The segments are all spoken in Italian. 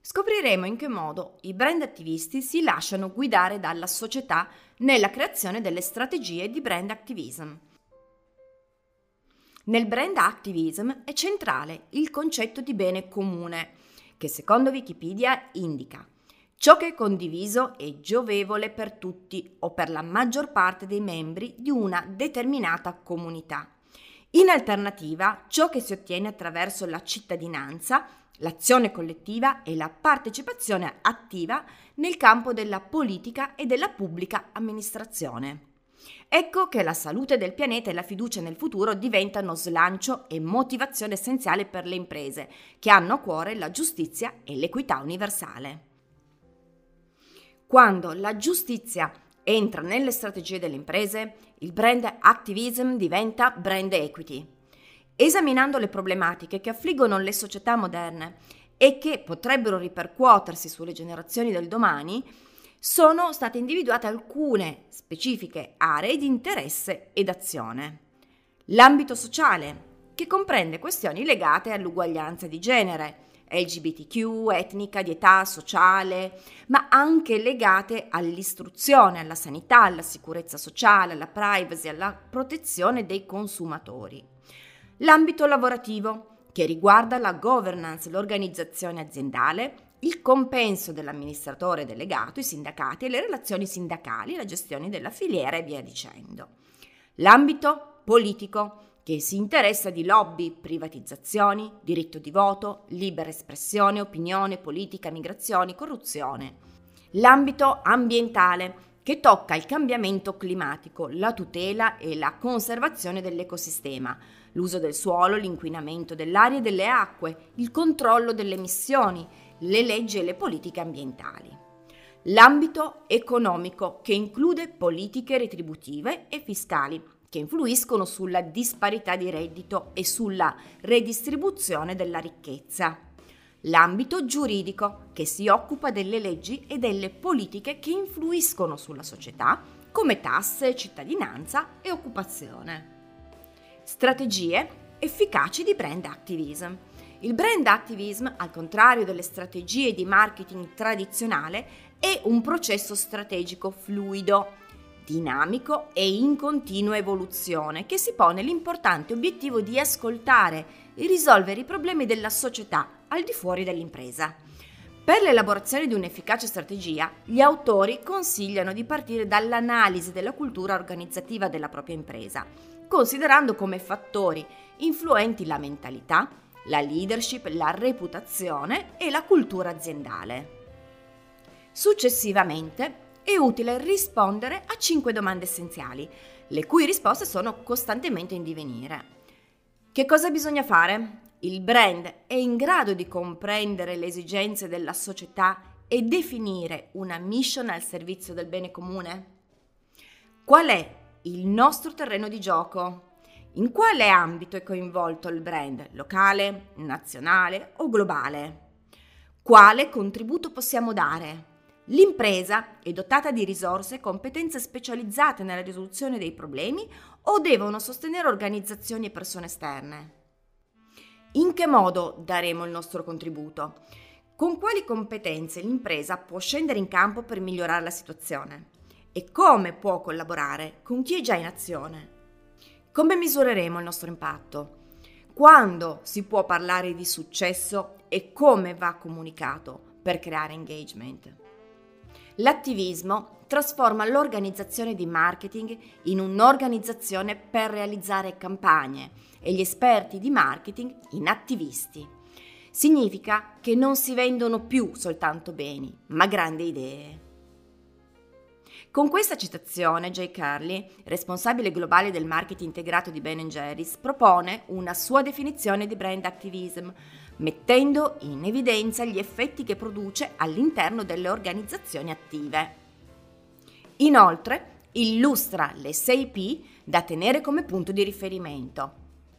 scopriremo in che modo i brand attivisti si lasciano guidare dalla società nella creazione delle strategie di brand activism. Nel brand activism è centrale il concetto di bene comune, che secondo Wikipedia indica ciò che è condiviso e giovevole per tutti o per la maggior parte dei membri di una determinata comunità. In alternativa, ciò che si ottiene attraverso la cittadinanza l'azione collettiva e la partecipazione attiva nel campo della politica e della pubblica amministrazione. Ecco che la salute del pianeta e la fiducia nel futuro diventano slancio e motivazione essenziale per le imprese, che hanno a cuore la giustizia e l'equità universale. Quando la giustizia entra nelle strategie delle imprese, il brand activism diventa brand equity esaminando le problematiche che affliggono le società moderne e che potrebbero ripercuotersi sulle generazioni del domani, sono state individuate alcune specifiche aree di interesse ed azione. L'ambito sociale, che comprende questioni legate all'uguaglianza di genere, LGBTQ, etnica, di età, sociale, ma anche legate all'istruzione, alla sanità, alla sicurezza sociale, alla privacy, alla protezione dei consumatori. L'ambito lavorativo, che riguarda la governance, l'organizzazione aziendale, il compenso dell'amministratore delegato, i sindacati e le relazioni sindacali, la gestione della filiera e via dicendo. L'ambito politico, che si interessa di lobby, privatizzazioni, diritto di voto, libera espressione, opinione, politica, migrazioni, corruzione. L'ambito ambientale, che tocca il cambiamento climatico, la tutela e la conservazione dell'ecosistema, l'uso del suolo, l'inquinamento dell'aria e delle acque, il controllo delle emissioni, le leggi e le politiche ambientali. L'ambito economico, che include politiche retributive e fiscali, che influiscono sulla disparità di reddito e sulla redistribuzione della ricchezza. L'ambito giuridico, che si occupa delle leggi e delle politiche che influiscono sulla società, come tasse, cittadinanza e occupazione strategie efficaci di brand activism. Il brand activism, al contrario delle strategie di marketing tradizionale, è un processo strategico fluido, dinamico e in continua evoluzione che si pone l'importante obiettivo di ascoltare e risolvere i problemi della società al di fuori dell'impresa. Per l'elaborazione di un'efficace strategia, gli autori consigliano di partire dall'analisi della cultura organizzativa della propria impresa, considerando come fattori influenti la mentalità, la leadership, la reputazione e la cultura aziendale. Successivamente è utile rispondere a cinque domande essenziali, le cui risposte sono costantemente in divenire. Che cosa bisogna fare? Il brand è in grado di comprendere le esigenze della società e definire una mission al servizio del bene comune? Qual è il nostro terreno di gioco? In quale ambito è coinvolto il brand? Locale, nazionale o globale? Quale contributo possiamo dare? L'impresa è dotata di risorse e competenze specializzate nella risoluzione dei problemi o devono sostenere organizzazioni e persone esterne? In che modo daremo il nostro contributo? Con quali competenze l'impresa può scendere in campo per migliorare la situazione? E come può collaborare con chi è già in azione? Come misureremo il nostro impatto? Quando si può parlare di successo e come va comunicato per creare engagement? L'attivismo trasforma l'organizzazione di marketing in un'organizzazione per realizzare campagne e gli esperti di marketing in attivisti. Significa che non si vendono più soltanto beni, ma grandi idee. Con questa citazione, Jay Curley, responsabile globale del marketing integrato di Ben Jerry's, propone una sua definizione di brand activism, mettendo in evidenza gli effetti che produce all'interno delle organizzazioni attive. Inoltre, illustra le 6 P da tenere come punto di riferimento.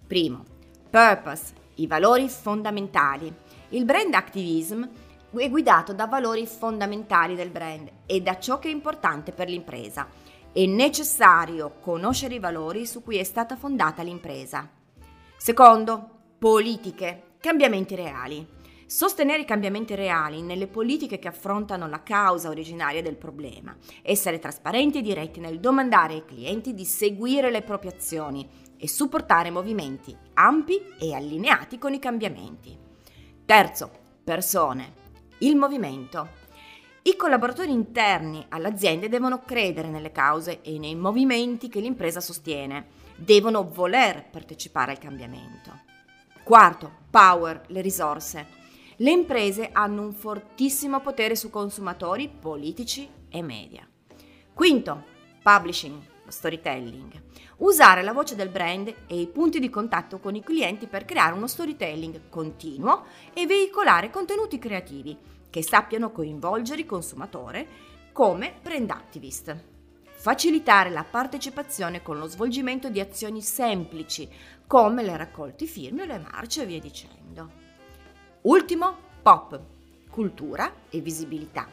Primo, purpose, i valori fondamentali. Il brand activism è guidato da valori fondamentali del brand e da ciò che è importante per l'impresa. È necessario conoscere i valori su cui è stata fondata l'impresa. Secondo, politiche, cambiamenti reali. Sostenere i cambiamenti reali nelle politiche che affrontano la causa originaria del problema. Essere trasparenti e diretti nel domandare ai clienti di seguire le proprie azioni e supportare movimenti ampi e allineati con i cambiamenti. Terzo, persone. Il movimento. I collaboratori interni all'azienda devono credere nelle cause e nei movimenti che l'impresa sostiene, devono voler partecipare al cambiamento. Quarto, power, le risorse. Le imprese hanno un fortissimo potere su consumatori, politici e media. Quinto, publishing, storytelling. Usare la voce del brand e i punti di contatto con i clienti per creare uno storytelling continuo e veicolare contenuti creativi che sappiano coinvolgere il consumatore come brand activist. Facilitare la partecipazione con lo svolgimento di azioni semplici come le raccolte firme le marce e via dicendo. Ultimo, pop, cultura e visibilità.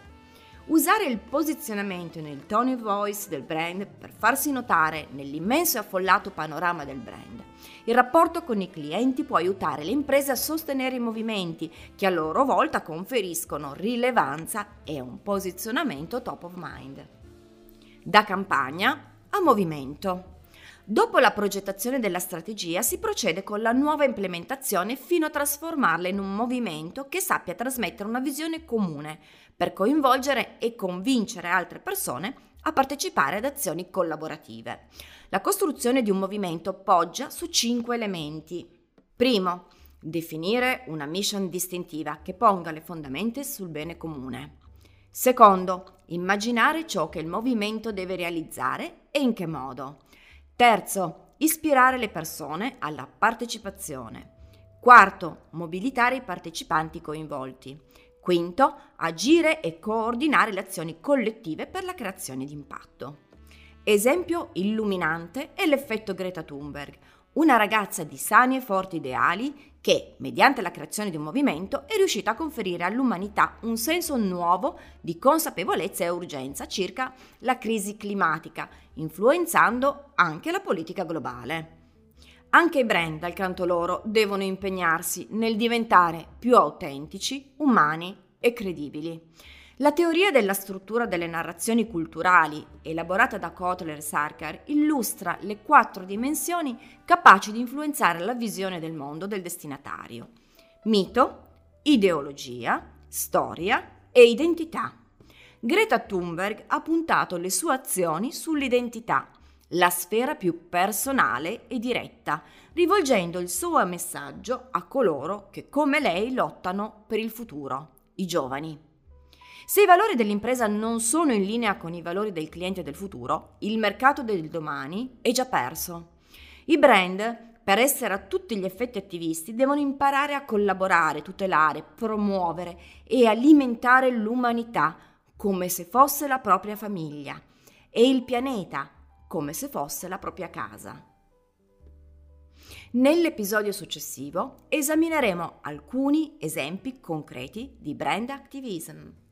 Usare il posizionamento nel tone of voice del brand per farsi notare nell'immenso e affollato panorama del brand. Il rapporto con i clienti può aiutare le imprese a sostenere i movimenti che a loro volta conferiscono rilevanza e un posizionamento top of mind. Da campagna a movimento. Dopo la progettazione della strategia si procede con la nuova implementazione fino a trasformarla in un movimento che sappia trasmettere una visione comune per coinvolgere e convincere altre persone a partecipare ad azioni collaborative. La costruzione di un movimento poggia su cinque elementi. Primo, definire una mission distintiva che ponga le fondamenta sul bene comune. Secondo, immaginare ciò che il movimento deve realizzare e in che modo. Terzo, ispirare le persone alla partecipazione. Quarto, mobilitare i partecipanti coinvolti. Quinto, agire e coordinare le azioni collettive per la creazione di impatto. Esempio illuminante è l'effetto Greta Thunberg, una ragazza di sani e forti ideali che, mediante la creazione di un movimento, è riuscita a conferire all'umanità un senso nuovo di consapevolezza e urgenza circa la crisi climatica, influenzando anche la politica globale. Anche i brand, dal canto loro, devono impegnarsi nel diventare più autentici, umani e credibili. La teoria della struttura delle narrazioni culturali, elaborata da Kotler e Sarkar, illustra le quattro dimensioni capaci di influenzare la visione del mondo del destinatario. Mito, ideologia, storia e identità. Greta Thunberg ha puntato le sue azioni sull'identità, la sfera più personale e diretta, rivolgendo il suo messaggio a coloro che come lei lottano per il futuro, i giovani. Se i valori dell'impresa non sono in linea con i valori del cliente del futuro, il mercato del domani è già perso. I brand, per essere a tutti gli effetti attivisti, devono imparare a collaborare, tutelare, promuovere e alimentare l'umanità come se fosse la propria famiglia e il pianeta come se fosse la propria casa. Nell'episodio successivo esamineremo alcuni esempi concreti di brand activism.